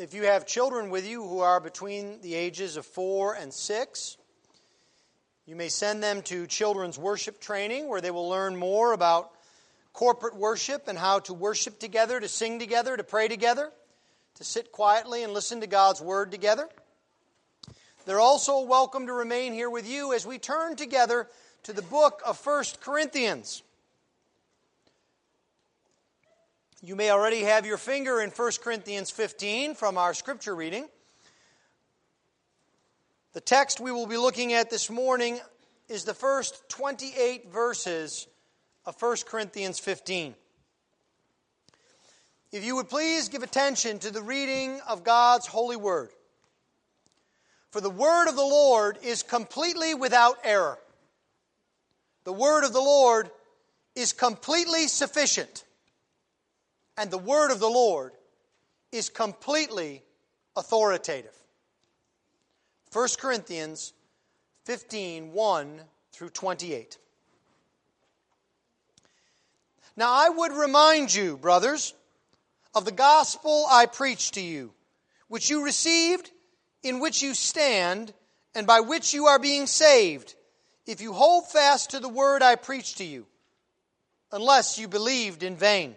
If you have children with you who are between the ages of four and six, you may send them to children's worship training where they will learn more about corporate worship and how to worship together, to sing together, to pray together, to sit quietly and listen to God's word together. They're also welcome to remain here with you as we turn together to the book of 1 Corinthians. You may already have your finger in 1 Corinthians 15 from our scripture reading. The text we will be looking at this morning is the first 28 verses of 1 Corinthians 15. If you would please give attention to the reading of God's holy word. For the word of the Lord is completely without error. The word of the Lord is completely sufficient and the word of the Lord is completely authoritative. 1 Corinthians 15 1 through 28. Now I would remind you, brothers, of the gospel I preached to you, which you received, in which you stand, and by which you are being saved, if you hold fast to the word I preached to you, unless you believed in vain.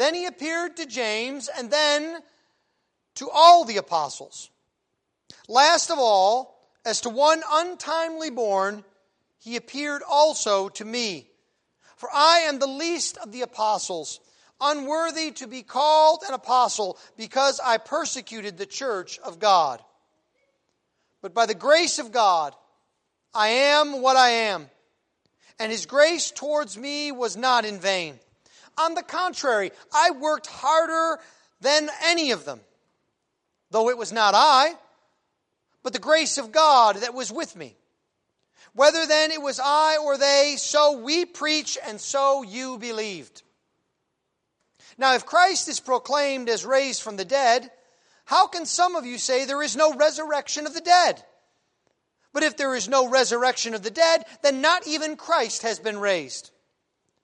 Then he appeared to James, and then to all the apostles. Last of all, as to one untimely born, he appeared also to me. For I am the least of the apostles, unworthy to be called an apostle, because I persecuted the church of God. But by the grace of God, I am what I am, and his grace towards me was not in vain. On the contrary, I worked harder than any of them, though it was not I, but the grace of God that was with me. Whether then it was I or they, so we preach and so you believed. Now, if Christ is proclaimed as raised from the dead, how can some of you say there is no resurrection of the dead? But if there is no resurrection of the dead, then not even Christ has been raised.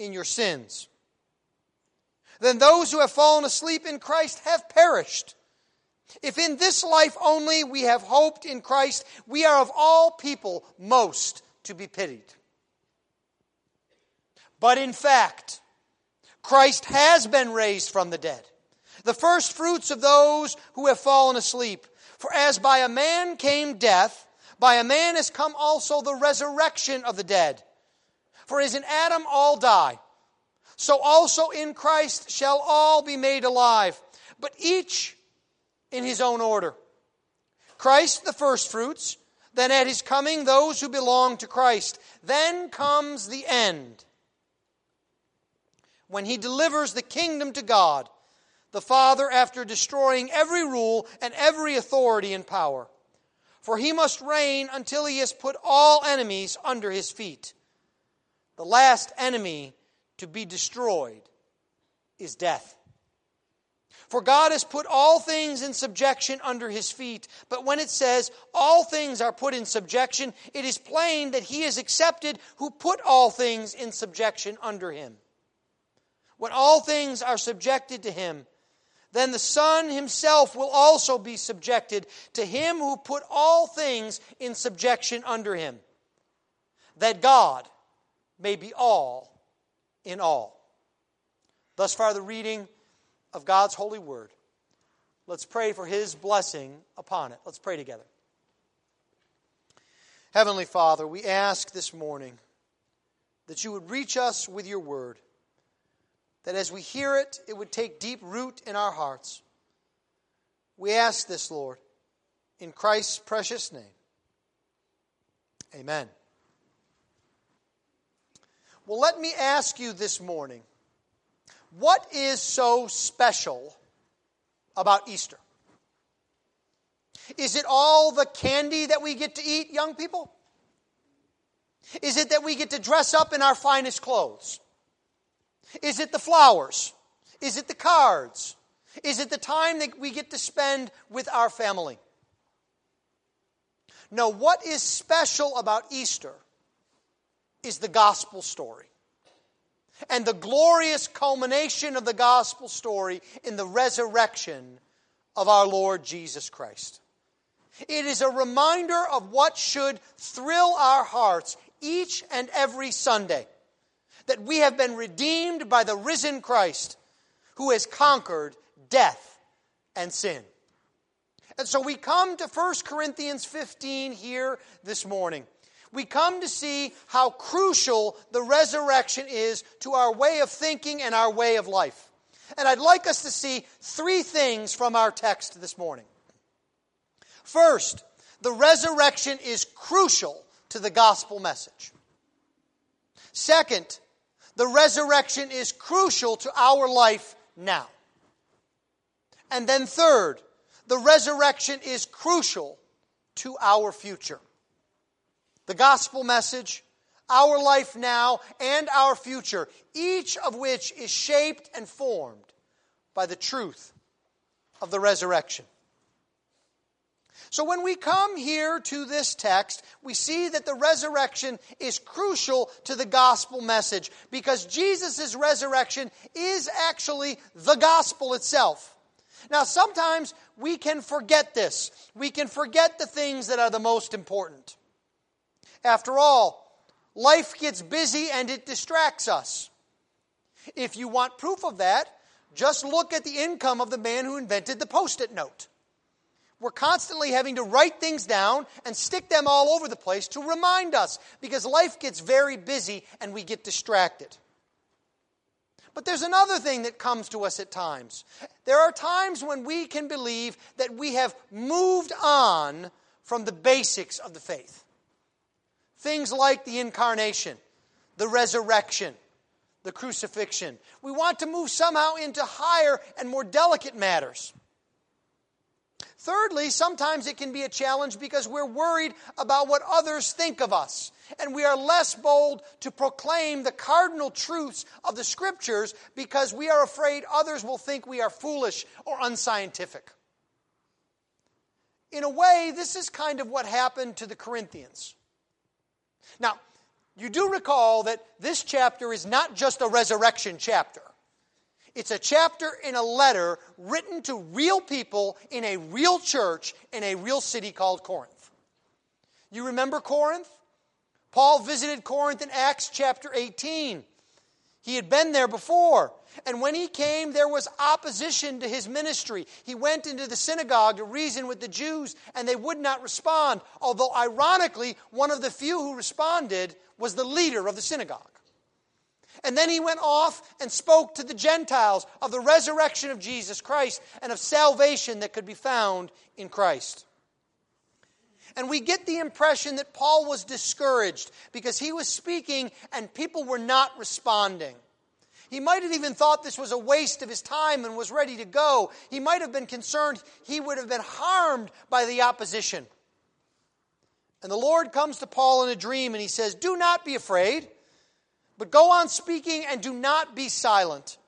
in your sins. Then those who have fallen asleep in Christ have perished. If in this life only we have hoped in Christ, we are of all people most to be pitied. But in fact, Christ has been raised from the dead, the first fruits of those who have fallen asleep. For as by a man came death, by a man has come also the resurrection of the dead. For as in Adam all die, so also in Christ shall all be made alive, but each in his own order. Christ the firstfruits, then at his coming those who belong to Christ. Then comes the end, when he delivers the kingdom to God, the Father, after destroying every rule and every authority and power. For he must reign until he has put all enemies under his feet. The last enemy to be destroyed is death. For God has put all things in subjection under his feet. But when it says all things are put in subjection, it is plain that he is accepted who put all things in subjection under him. When all things are subjected to him, then the Son himself will also be subjected to him who put all things in subjection under him, that God may be all in all. Thus far, the reading of God's holy word. Let's pray for his blessing upon it. Let's pray together. Heavenly Father, we ask this morning that you would reach us with your word, that as we hear it, it would take deep root in our hearts. We ask this, Lord, in Christ's precious name. Amen. Well, let me ask you this morning what is so special about Easter? Is it all the candy that we get to eat, young people? Is it that we get to dress up in our finest clothes? Is it the flowers? Is it the cards? Is it the time that we get to spend with our family? No, what is special about Easter is the gospel story. And the glorious culmination of the gospel story in the resurrection of our Lord Jesus Christ. It is a reminder of what should thrill our hearts each and every Sunday that we have been redeemed by the risen Christ who has conquered death and sin. And so we come to 1 Corinthians 15 here this morning we come to see how crucial the resurrection is to our way of thinking and our way of life. And I'd like us to see three things from our text this morning. First, the resurrection is crucial to the gospel message. Second, the resurrection is crucial to our life now. And then third, the resurrection is crucial to our future the gospel message, our life now, and our future, each of which is shaped and formed by the truth of the resurrection. So when we come here to this text, we see that the resurrection is crucial to the gospel message because Jesus' resurrection is actually the gospel itself. Now, sometimes we can forget this. We can forget the things that are the most important. After all, life gets busy and it distracts us. If you want proof of that, just look at the income of the man who invented the post it note. We're constantly having to write things down and stick them all over the place to remind us because life gets very busy and we get distracted. But there's another thing that comes to us at times. There are times when we can believe that we have moved on from the basics of the faith. Things like the incarnation, the resurrection, the crucifixion. We want to move somehow into higher and more delicate matters. Thirdly, sometimes it can be a challenge because we're worried about what others think of us. And we are less bold to proclaim the cardinal truths of the scriptures because we are afraid others will think we are foolish or unscientific. In a way, this is kind of what happened to the Corinthians. Now, you do recall that this chapter is not just a resurrection chapter. It's a chapter in a letter written to real people in a real church in a real city called Corinth. You remember Corinth? Paul visited Corinth in Acts chapter 18. He had been there before. And when he came, there was opposition to his ministry. He went into the synagogue to reason with the Jews, and they would not respond. Although, ironically, one of the few who responded was the leader of the synagogue. And then he went off and spoke to the Gentiles of the resurrection of Jesus Christ and of salvation that could be found in Christ. And we get the impression that Paul was discouraged because he was speaking and people were not responding. He might have even thought this was a waste of his time and was ready to go. He might have been concerned he would have been harmed by the opposition. And the Lord comes to Paul in a dream and he says, Do not be afraid, but go on speaking and do not be silent.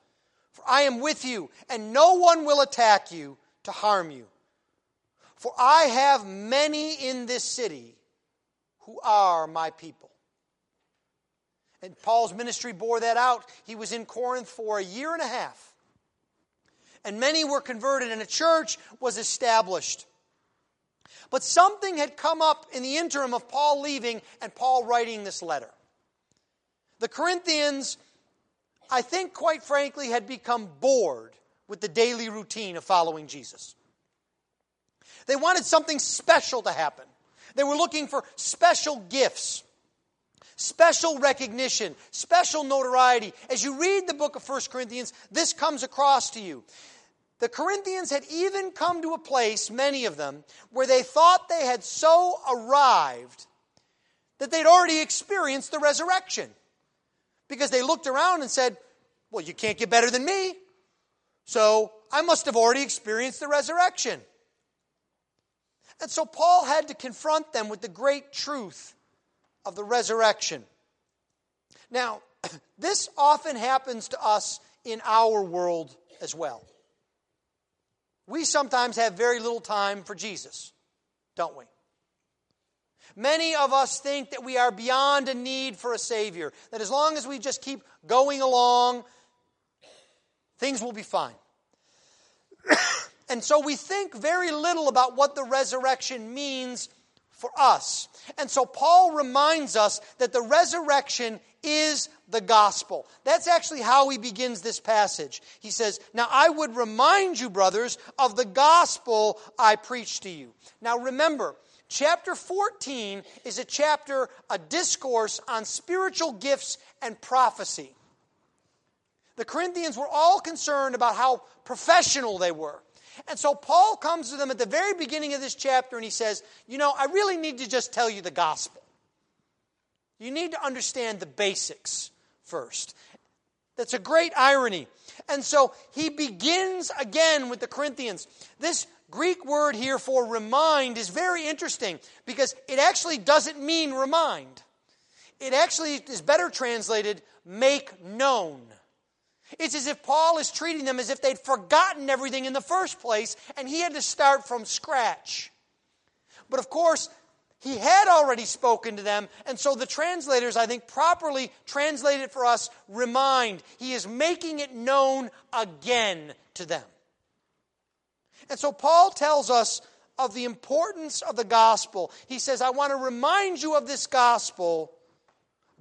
For I am with you, and no one will attack you to harm you. For I have many in this city who are my people. And Paul's ministry bore that out. He was in Corinth for a year and a half. And many were converted, and a church was established. But something had come up in the interim of Paul leaving and Paul writing this letter. The Corinthians, I think quite frankly, had become bored with the daily routine of following Jesus. They wanted something special to happen. They were looking for special gifts, special recognition, special notoriety. As you read the book of 1 Corinthians, this comes across to you. The Corinthians had even come to a place, many of them, where they thought they had so arrived that they'd already experienced the resurrection. Because they looked around and said, Well, you can't get better than me. So I must have already experienced the resurrection. And so Paul had to confront them with the great truth of the resurrection. Now, this often happens to us in our world as well. We sometimes have very little time for Jesus, don't we? Many of us think that we are beyond a need for a Savior, that as long as we just keep going along, things will be fine. And so we think very little about what the resurrection means for us. And so Paul reminds us that the resurrection is the gospel. That's actually how he begins this passage. He says, Now I would remind you, brothers, of the gospel I preached to you. Now remember, chapter 14 is a chapter, a discourse on spiritual gifts and prophecy. The Corinthians were all concerned about how professional they were. And so Paul comes to them at the very beginning of this chapter and he says, You know, I really need to just tell you the gospel. You need to understand the basics first. That's a great irony. And so he begins again with the Corinthians. This Greek word here for remind is very interesting because it actually doesn't mean remind. It actually is better translated make known. It's as if Paul is treating them as if they'd forgotten everything in the first place and he had to start from scratch. But of course, he had already spoken to them, and so the translators, I think, properly translated for us remind. He is making it known again to them. And so Paul tells us of the importance of the gospel. He says, I want to remind you of this gospel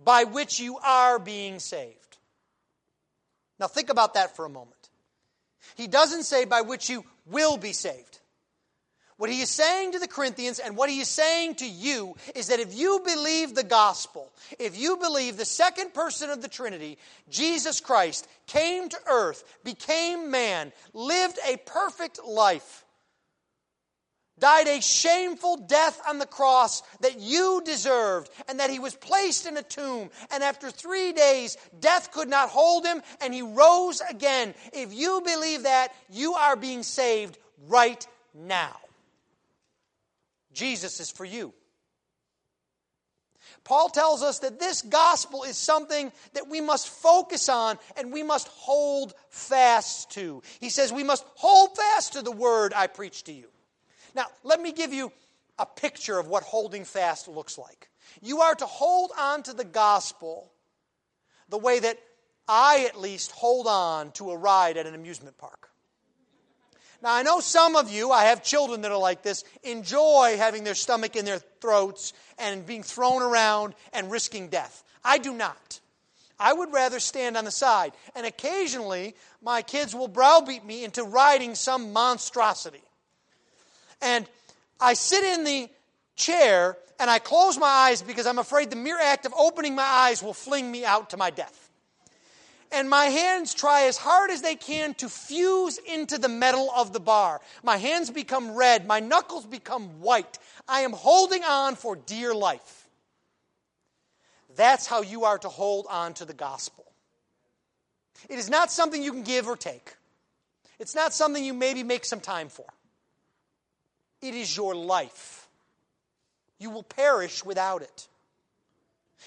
by which you are being saved. Now, think about that for a moment. He doesn't say by which you will be saved. What he is saying to the Corinthians and what he is saying to you is that if you believe the gospel, if you believe the second person of the Trinity, Jesus Christ, came to earth, became man, lived a perfect life, died a shameful death on the cross that you deserved, and that he was placed in a tomb. And after three days, death could not hold him, and he rose again. If you believe that, you are being saved right now. Jesus is for you. Paul tells us that this gospel is something that we must focus on and we must hold fast to. He says we must hold fast to the word I preach to you. Now, let me give you a picture of what holding fast looks like. You are to hold on to the gospel the way that I, at least, hold on to a ride at an amusement park. Now, I know some of you, I have children that are like this, enjoy having their stomach in their throats and being thrown around and risking death. I do not. I would rather stand on the side. And occasionally, my kids will browbeat me into riding some monstrosity. And I sit in the chair and I close my eyes because I'm afraid the mere act of opening my eyes will fling me out to my death. And my hands try as hard as they can to fuse into the metal of the bar. My hands become red, my knuckles become white. I am holding on for dear life. That's how you are to hold on to the gospel. It is not something you can give or take. It's not something you maybe make some time for. It is your life. You will perish without it.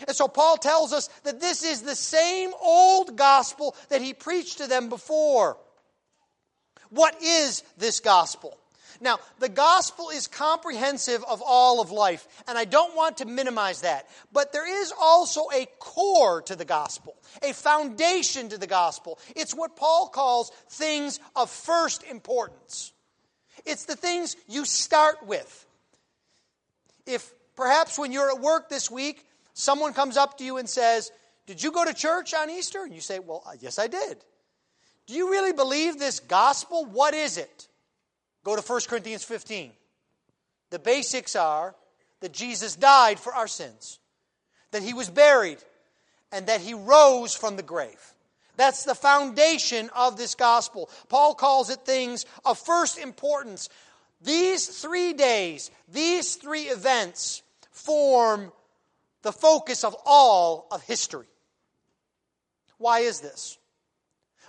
And so Paul tells us that this is the same old gospel that he preached to them before. What is this gospel? Now, the gospel is comprehensive of all of life, and I don't want to minimize that. But there is also a core to the gospel, a foundation to the gospel. It's what Paul calls things of first importance. It's the things you start with. If perhaps when you're at work this week, someone comes up to you and says, Did you go to church on Easter? And you say, Well, uh, yes, I did. Do you really believe this gospel? What is it? Go to 1 Corinthians 15. The basics are that Jesus died for our sins, that he was buried, and that he rose from the grave. That's the foundation of this gospel. Paul calls it things of first importance. These three days, these three events form the focus of all of history. Why is this?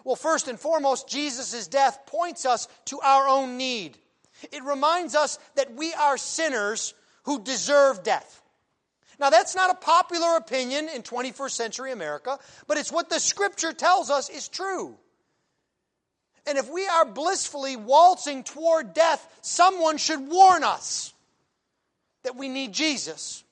Well, first and foremost, Jesus' death points us to our own need. It reminds us that we are sinners who deserve death. Now, that's not a popular opinion in 21st century America, but it's what the scripture tells us is true. And if we are blissfully waltzing toward death, someone should warn us that we need Jesus.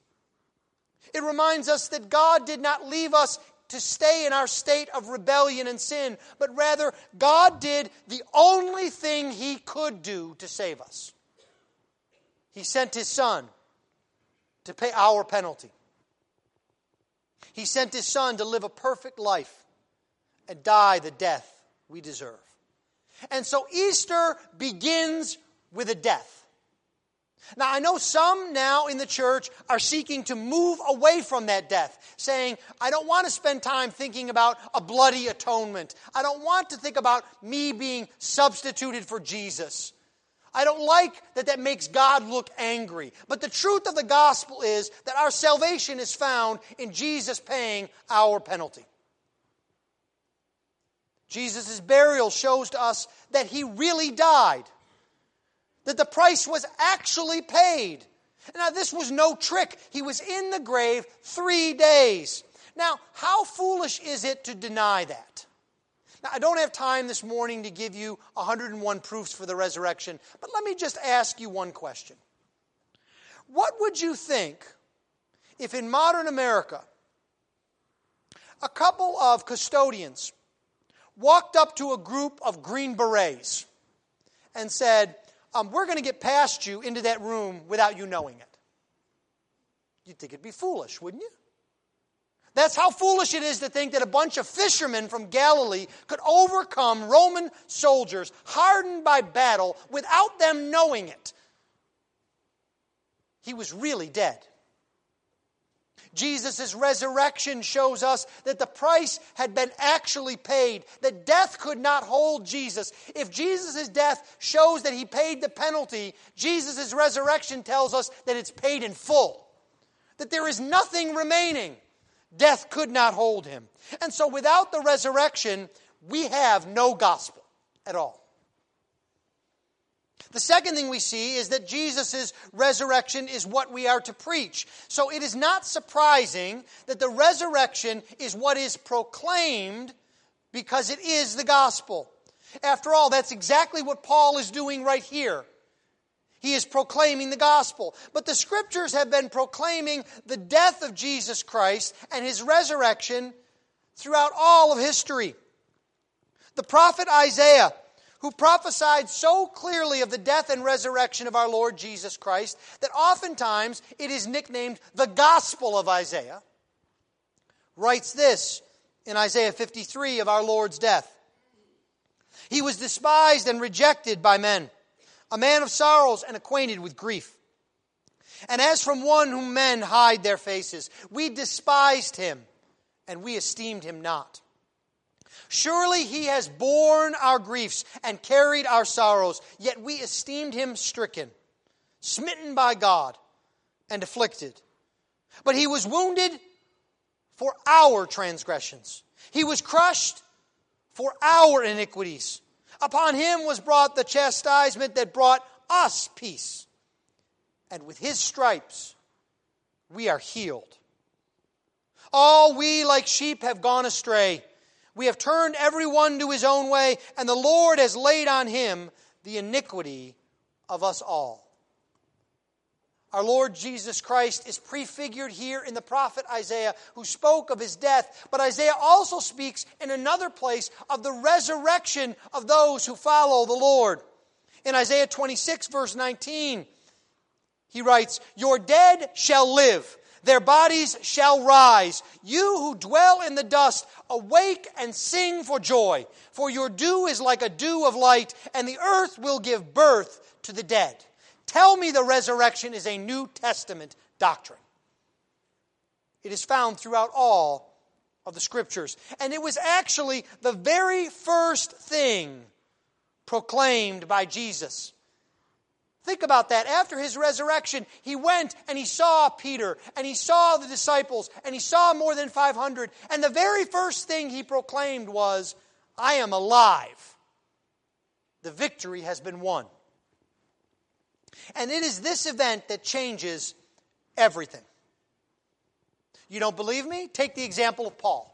It reminds us that God did not leave us to stay in our state of rebellion and sin, but rather God did the only thing He could do to save us. He sent His Son to pay our penalty. He sent His Son to live a perfect life and die the death we deserve. And so Easter begins with a death. Now, I know some now in the church are seeking to move away from that death, saying, I don't want to spend time thinking about a bloody atonement. I don't want to think about me being substituted for Jesus. I don't like that that makes God look angry. But the truth of the gospel is that our salvation is found in Jesus paying our penalty. Jesus' burial shows to us that he really died, that the price was actually paid. Now, this was no trick. He was in the grave three days. Now, how foolish is it to deny that? Now, I don't have time this morning to give you 101 proofs for the resurrection, but let me just ask you one question. What would you think if in modern America a couple of custodians walked up to a group of Green Berets and said, um, We're going to get past you into that room without you knowing it? You'd think it'd be foolish, wouldn't you? That's how foolish it is to think that a bunch of fishermen from Galilee could overcome Roman soldiers hardened by battle without them knowing it. He was really dead. Jesus' resurrection shows us that the price had been actually paid, that death could not hold Jesus. If Jesus' death shows that he paid the penalty, Jesus' resurrection tells us that it's paid in full, that there is nothing remaining. Death could not hold him. And so without the resurrection, we have no gospel at all. The second thing we see is that Jesus' resurrection is what we are to preach. So it is not surprising that the resurrection is what is proclaimed because it is the gospel. After all, that's exactly what Paul is doing right here. He is proclaiming the gospel. But the scriptures have been proclaiming the death of Jesus Christ and his resurrection throughout all of history. The prophet Isaiah, who prophesied so clearly of the death and resurrection of our Lord Jesus Christ that oftentimes it is nicknamed the Gospel of Isaiah, writes this in Isaiah 53 of our Lord's death. He was despised and rejected by men a man of sorrows and acquainted with grief. And as from one whom men hide their faces, we despised him and we esteemed him not. Surely he has borne our griefs and carried our sorrows, yet we esteemed him stricken, smitten by God, and afflicted. But he was wounded for our transgressions, he was crushed for our iniquities. Upon him was brought the chastisement that brought us peace. And with his stripes we are healed. All we like sheep have gone astray. We have turned everyone to his own way, and the Lord has laid on him the iniquity of us all. Our Lord Jesus Christ is prefigured here in the prophet Isaiah, who spoke of his death. But Isaiah also speaks in another place of the resurrection of those who follow the Lord. In Isaiah 26, verse 19, he writes, Your dead shall live. Their bodies shall rise. You who dwell in the dust, awake and sing for joy. For your dew is like a dew of light, and the earth will give birth to the dead. Tell me the resurrection is a New Testament doctrine. It is found throughout all of the scriptures. And it was actually the very first thing proclaimed by Jesus. Think about that. After his resurrection, he went and he saw Peter and he saw the disciples and he saw more than 500. And the very first thing he proclaimed was, I am alive. The victory has been won. And it is this event that changes everything. You don't believe me? Take the example of Paul.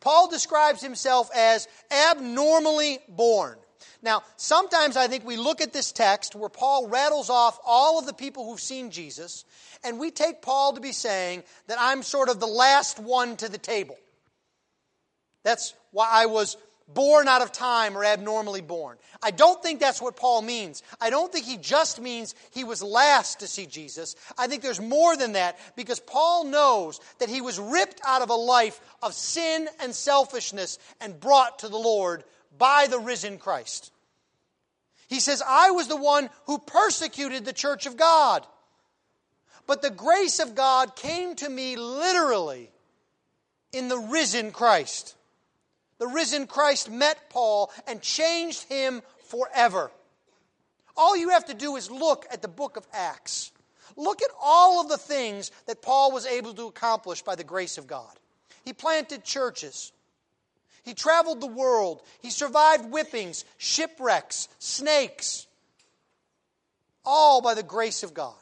Paul describes himself as abnormally born. Now, sometimes I think we look at this text where Paul rattles off all of the people who've seen Jesus, and we take Paul to be saying that I'm sort of the last one to the table. That's why I was born out of time or abnormally born. I don't think that's what Paul means. I don't think he just means he was last to see Jesus. I think there's more than that because Paul knows that he was ripped out of a life of sin and selfishness and brought to the Lord by the risen Christ. He says, I was the one who persecuted the church of God. But the grace of God came to me literally in the risen Christ. The risen Christ met Paul and changed him forever. All you have to do is look at the book of Acts. Look at all of the things that Paul was able to accomplish by the grace of God. He planted churches. He traveled the world. He survived whippings, shipwrecks, snakes, all by the grace of God.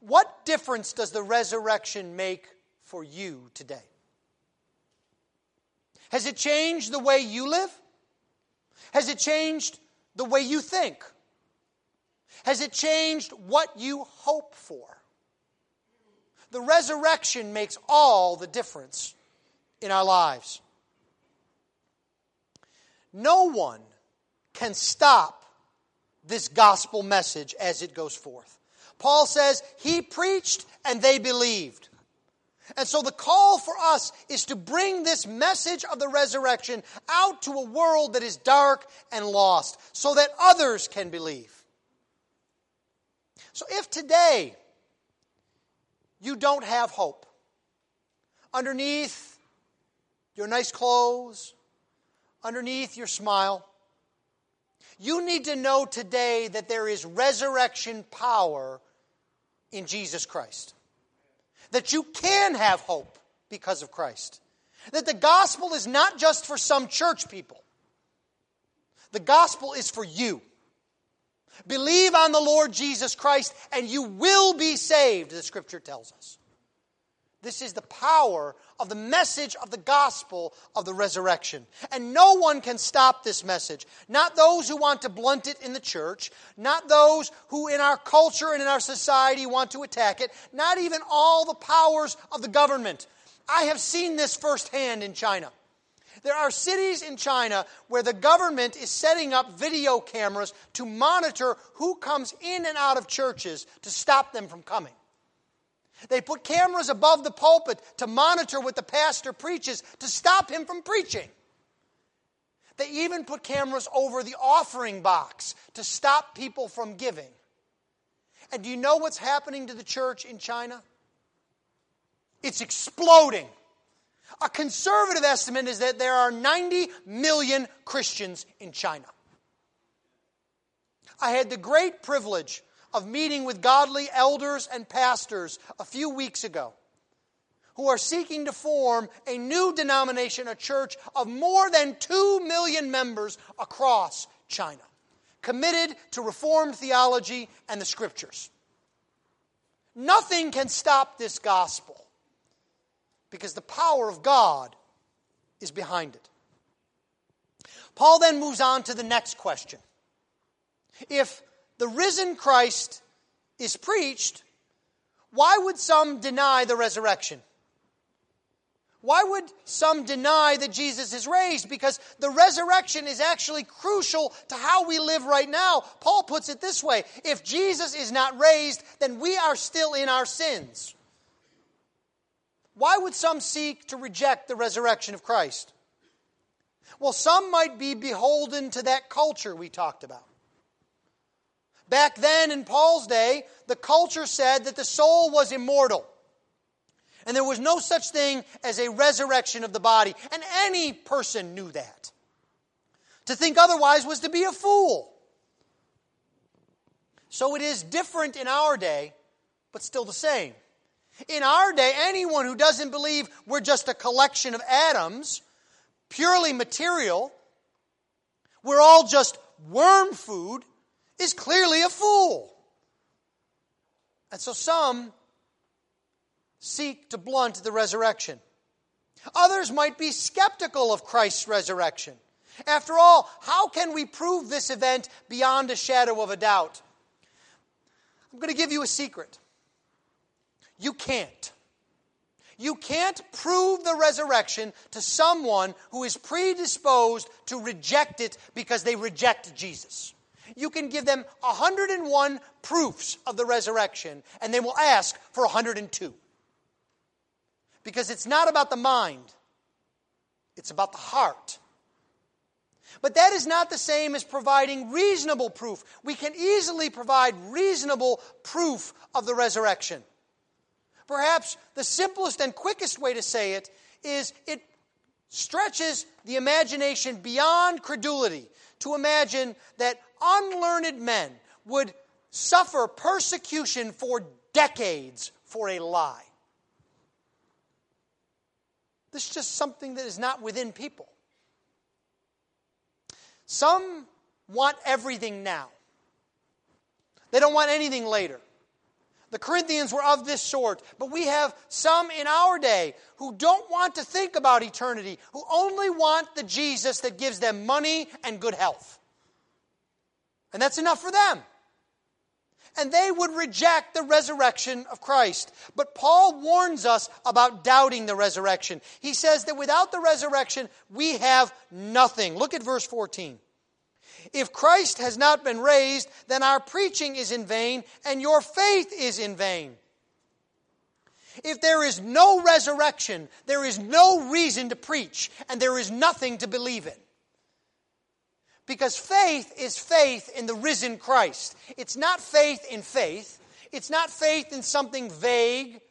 What difference does the resurrection make for you today? Has it changed the way you live? Has it changed the way you think? Has it changed what you hope for? The resurrection makes all the difference in our lives. No one can stop this gospel message as it goes forth. Paul says, He preached and they believed. And so the call for us is to bring this message of the resurrection out to a world that is dark and lost so that others can believe. So if today you don't have hope, underneath your nice clothes, underneath your smile, you need to know today that there is resurrection power in Jesus Christ that you can have hope because of Christ. That the gospel is not just for some church people, the gospel is for you. Believe on the Lord Jesus Christ and you will be saved, the scripture tells us. This is the power of the message of the gospel of the resurrection. And no one can stop this message. Not those who want to blunt it in the church, not those who in our culture and in our society want to attack it, not even all the powers of the government. I have seen this firsthand in China. There are cities in China where the government is setting up video cameras to monitor who comes in and out of churches to stop them from coming. They put cameras above the pulpit to monitor what the pastor preaches to stop him from preaching. They even put cameras over the offering box to stop people from giving. And do you know what's happening to the church in China? It's exploding. A conservative estimate is that there are 90 million Christians in China. I had the great privilege of meeting with godly elders and pastors a few weeks ago who are seeking to form a new denomination, a church of more than 2 million members across China, committed to Reformed theology and the Scriptures. Nothing can stop this gospel because the power of God is behind it. Paul then moves on to the next question. If the risen Christ is preached, why would some deny the resurrection? Why would some deny that Jesus is raised? Because the resurrection is actually crucial to how we live right now. Paul puts it this way if Jesus is not raised, then we are still in our sins. Why would some seek to reject the resurrection of Christ? Well, some might be beholden to that culture we talked about. Back then in Paul's day, the culture said that the soul was immortal. And there was no such thing as a resurrection of the body. And any person knew that. To think otherwise was to be a fool. So it is different in our day, but still the same. In our day, anyone who doesn't believe we're just a collection of atoms, purely material, we're all just worm food, is clearly a fool. And so some seek to blunt the resurrection. Others might be skeptical of Christ's resurrection. After all, how can we prove this event beyond a shadow of a doubt? I'm going to give you a secret. You can't. You can't prove the resurrection to someone who is predisposed to reject it because they reject Jesus. You can give them 101 proofs of the resurrection, and they will ask for 102 because it's not about the mind, it's about the heart. But that is not the same as providing reasonable proof. We can easily provide reasonable proof of the resurrection. Perhaps the simplest and quickest way to say it is it stretches the imagination beyond credulity to imagine that unlearned men would suffer persecution for decades for a lie. This is just something that is not within people. Some want everything now, they don't want anything later. The Corinthians were of this sort, but we have some in our day who don't want to think about eternity, who only want the Jesus that gives them money and good health. And that's enough for them and they would reject the resurrection of Christ. But Paul warns us about doubting the resurrection. He says that without the resurrection, we have nothing. Look at verse 14. If Christ has not been raised, then our preaching is in vain, and your faith is in vain. If there is no resurrection, there is no reason to preach, and there is nothing to believe in. Because faith is faith in the risen Christ. It's not faith in faith. It's not faith in something vague.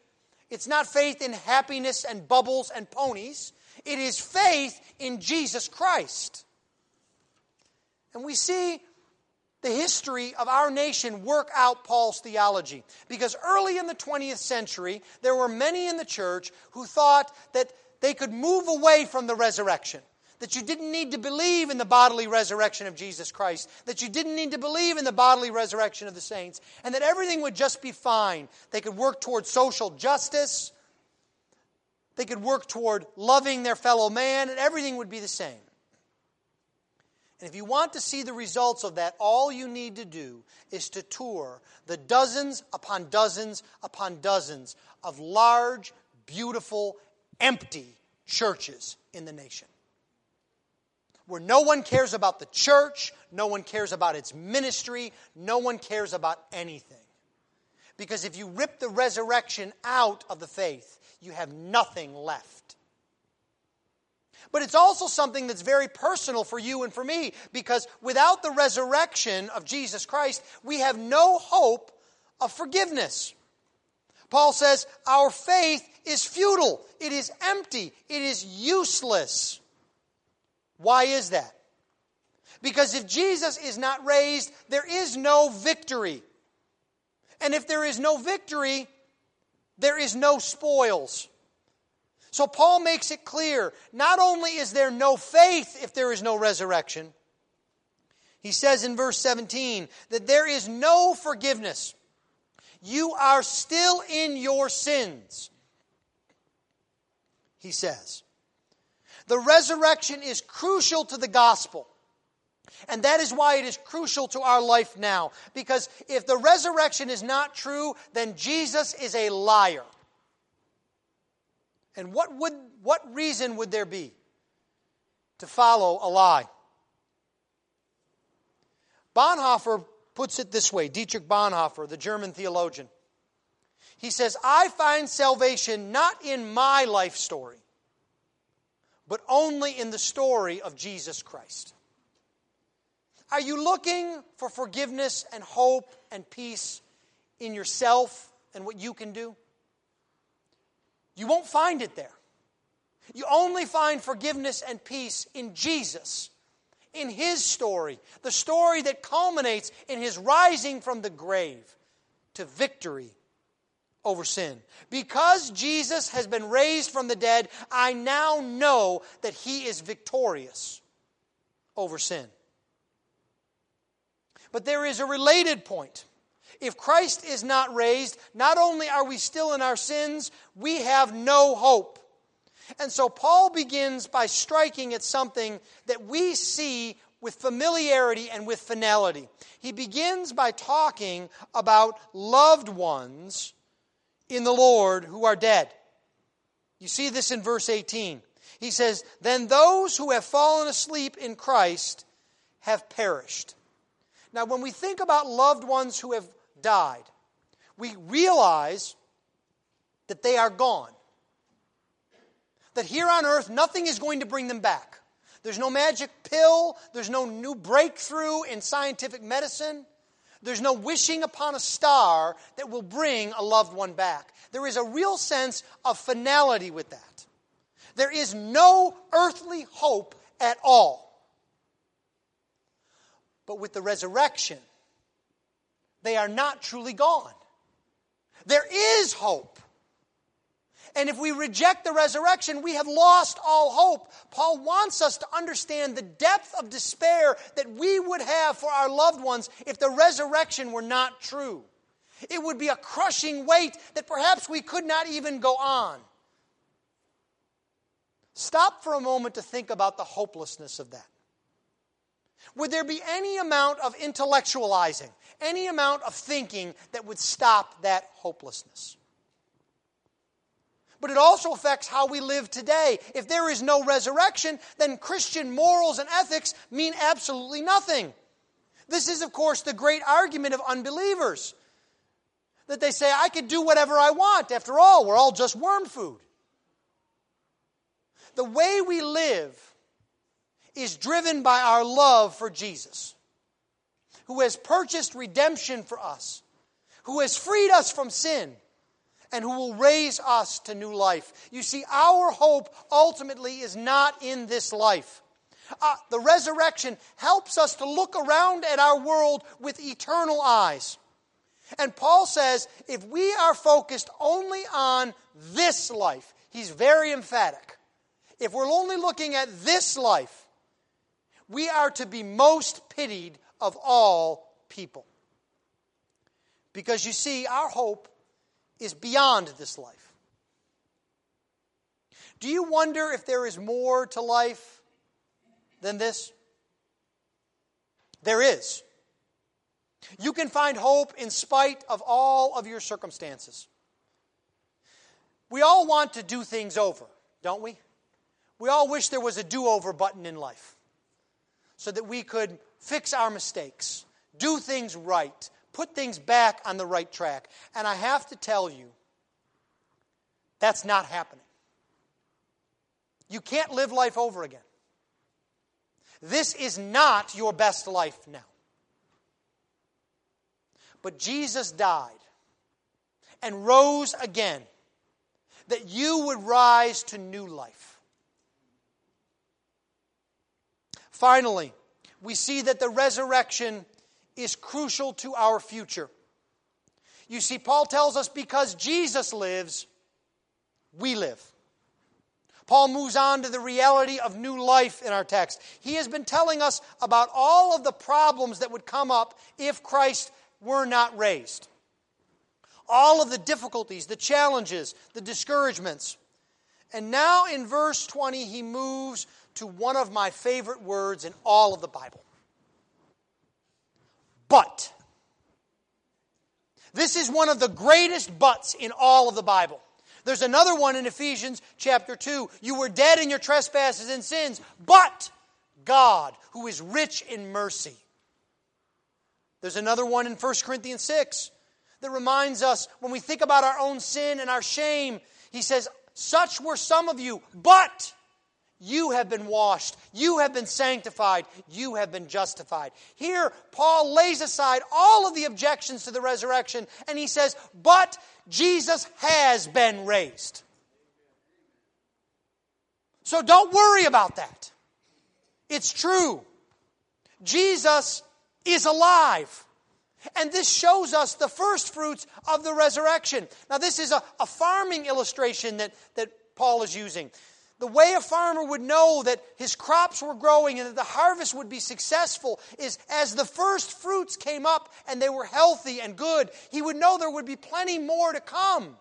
It's not faith in happiness and bubbles and ponies. It is faith in Jesus Christ. And we see the history of our nation work out Paul's theology. Because early in the 20th century, there were many in the church who thought that they could move away from the resurrection that you didn't need to believe in the bodily resurrection of Jesus Christ, that you didn't need to believe in the bodily resurrection of the saints, and that everything would just be fine. They could work toward social justice, they could work toward loving their fellow man, and everything would be the same. And if you want to see the results of that, all you need to do is to tour the dozens upon dozens upon dozens of large, beautiful, empty churches in the nation where no one cares about the church, no one cares about its ministry, no one cares about anything. Because if you rip the resurrection out of the faith, you have nothing left. But it's also something that's very personal for you and for me because without the resurrection of Jesus Christ, we have no hope of forgiveness. Paul says, Our faith is futile, it is empty, it is useless. Why is that? Because if Jesus is not raised, there is no victory. And if there is no victory, there is no spoils. So Paul makes it clear not only is there no faith if there is no resurrection, he says in verse 17 that there is no forgiveness. You are still in your sins, he says. The resurrection is crucial to the gospel. And that is why it is crucial to our life now. Because if the resurrection is not true, then Jesus is a liar. And what, would, what reason would there be to follow a lie? Bonhoeffer puts it this way Dietrich Bonhoeffer, the German theologian. He says, I find salvation not in my life story, but only in the story of Jesus Christ. Are you looking for forgiveness and hope and peace in yourself and what you can do? You won't find it there. You only find forgiveness and peace in Jesus, in His story, the story that culminates in His rising from the grave to victory over sin. Because Jesus has been raised from the dead, I now know that He is victorious over sin. But there is a related point. If Christ is not raised, not only are we still in our sins, we have no hope. And so Paul begins by striking at something that we see with familiarity and with finality. He begins by talking about loved ones in the Lord who are dead. You see this in verse 18. He says, Then those who have fallen asleep in Christ have perished. Now, when we think about loved ones who have died, we realize that they are gone. That here on earth, nothing is going to bring them back. There's no magic pill, there's no new breakthrough in scientific medicine. There's no wishing upon a star that will bring a loved one back. There is a real sense of finality with that. There is no earthly hope at all. But with the resurrection, they are not truly gone. There is hope. And if we reject the resurrection, we have lost all hope. Paul wants us to understand the depth of despair that we would have for our loved ones if the resurrection were not true. It would be a crushing weight that perhaps we could not even go on. Stop for a moment to think about the hopelessness of that. Would there be any amount of intellectualizing, any amount of thinking that would stop that hopelessness? But it also affects how we live today. If there is no resurrection, then Christian morals and ethics mean absolutely nothing. This is, of course, the great argument of unbelievers that they say, I could do whatever I want. After all, we're all just worm food. The way we live is driven by our love for Jesus, who has purchased redemption for us, who has freed us from sin, and who will raise us to new life. You see, our hope ultimately is not in this life. Uh, the resurrection helps us to look around at our world with eternal eyes. And Paul says if we are focused only on this life, he's very emphatic. If we're only looking at this life, we are to be most pitied of all people. Because you see, our hope is beyond this life. Do you wonder if there is more to life than this? There is. You can find hope in spite of all of your circumstances. We all want to do things over, don't we? We all wish there was a do over button in life so that we could fix our mistakes, do things right, put things back on the right track. And I have to tell you, that's not happening. You can't live life over again. This is not your best life now. But Jesus died and rose again that you would rise to new life. Finally, we see that the resurrection is crucial to our future. You see, Paul tells us because Jesus lives, we live. Paul moves on to the reality of new life in our text. He has been telling us about all of the problems that would come up if Christ were not raised. All of the difficulties, the challenges, the discouragements. And now in verse 20, he moves to one of my favorite words in all of the Bible. But. This is one of the greatest buts in all of the Bible. There's another one in Ephesians chapter 2. You were dead in your trespasses and sins, but God, who is rich in mercy. There's another one in 1 Corinthians 6 that reminds us when we think about our own sin and our shame, he says, Such were some of you, but you have been washed. You have been sanctified. You have been justified. Here, Paul lays aside all of the objections to the resurrection and he says, But Jesus has been raised. So don't worry about that. It's true. Jesus is alive. And this shows us the first fruits of the resurrection. Now, this is a, a farming illustration that, that Paul is using. The way a farmer would know that his crops were growing and that the harvest would be successful is as the first fruits came up and they were healthy and good, he would know there would be plenty more to come.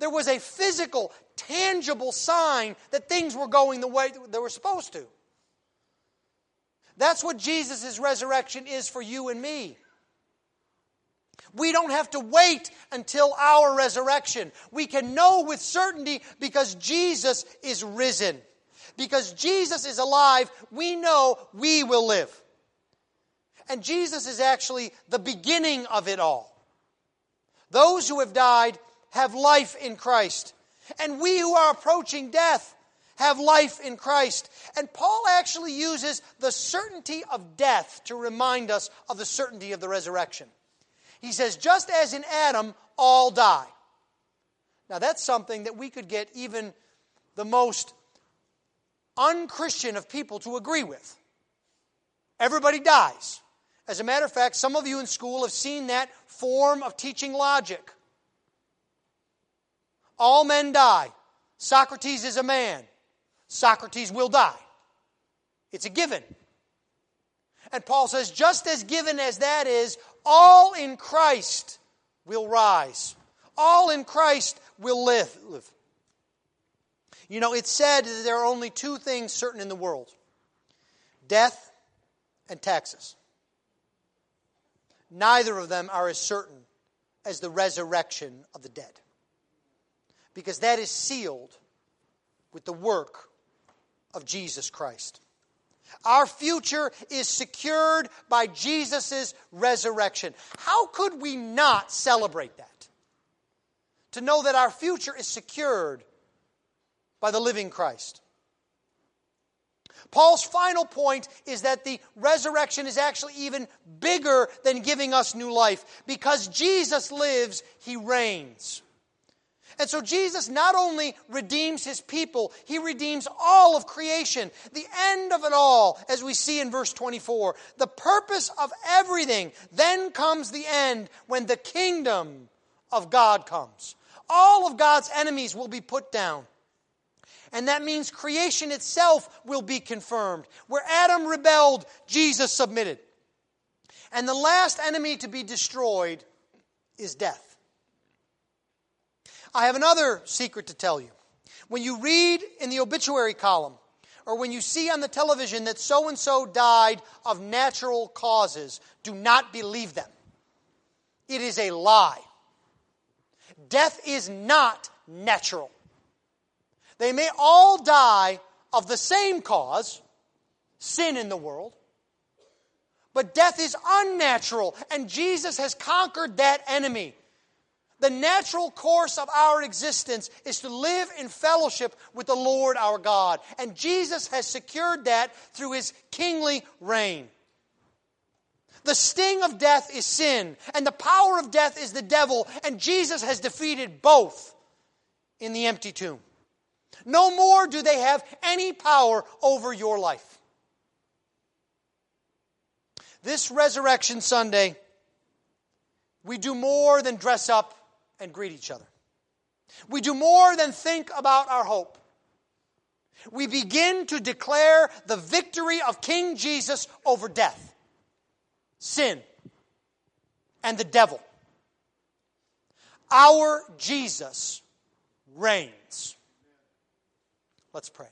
There was a physical, tangible sign that things were going the way they were supposed to. That's what Jesus' resurrection is for you and me. We don't have to wait until our resurrection. We can know with certainty because Jesus is risen. Because Jesus is alive, we know we will live. And Jesus is actually the beginning of it all. Those who have died have life in Christ. And we who are approaching death have life in Christ. And Paul actually uses the certainty of death to remind us of the certainty of the resurrection. He says, just as in Adam, all die. Now, that's something that we could get even the most unchristian of people to agree with. Everybody dies. As a matter of fact, some of you in school have seen that form of teaching logic. All men die. Socrates is a man. Socrates will die. It's a given. And Paul says, just as given as that is, all in Christ will rise. All in Christ will live. You know, it's said that there are only two things certain in the world death and taxes. Neither of them are as certain as the resurrection of the dead. Because that is sealed with the work of Jesus Christ. Our future is secured by Jesus' resurrection. How could we not celebrate that? To know that our future is secured by the living Christ. Paul's final point is that the resurrection is actually even bigger than giving us new life. Because Jesus lives, he reigns. And so Jesus not only redeems his people, he redeems all of creation, the end of it all, as we see in verse 24. The purpose of everything. Then comes the end when the kingdom of God comes. All of God's enemies will be put down. And that means creation itself will be confirmed. Where Adam rebelled, Jesus submitted. And the last enemy to be destroyed is death. I have another secret to tell you. When you read in the obituary column, or when you see on the television that so and so died of natural causes, do not believe them. It is a lie. Death is not natural. They may all die of the same cause, sin in the world, but death is unnatural, and Jesus has conquered that enemy. The natural course of our existence is to live in fellowship with the Lord our God. And Jesus has secured that through his kingly reign. The sting of death is sin, and the power of death is the devil, and Jesus has defeated both in the empty tomb. No more do they have any power over your life. This Resurrection Sunday, we do more than dress up and greet each other. We do more than think about our hope. We begin to declare the victory of King Jesus over death, sin, and the devil. Our Jesus reigns. Let's pray.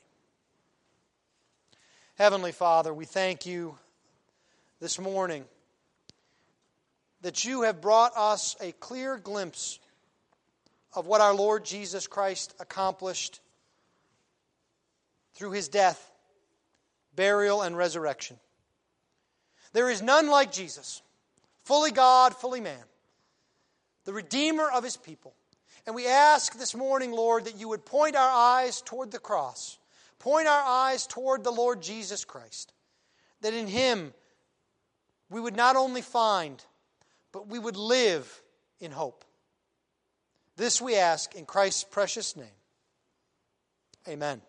Heavenly Father, we thank you this morning that you have brought us a clear glimpse of what our Lord Jesus Christ accomplished through his death, burial, and resurrection. There is none like Jesus, fully God, fully man, the Redeemer of his people. And we ask this morning, Lord, that you would point our eyes toward the cross, point our eyes toward the Lord Jesus Christ, that in him we would not only find, but we would live in hope. This we ask in Christ's precious name. Amen.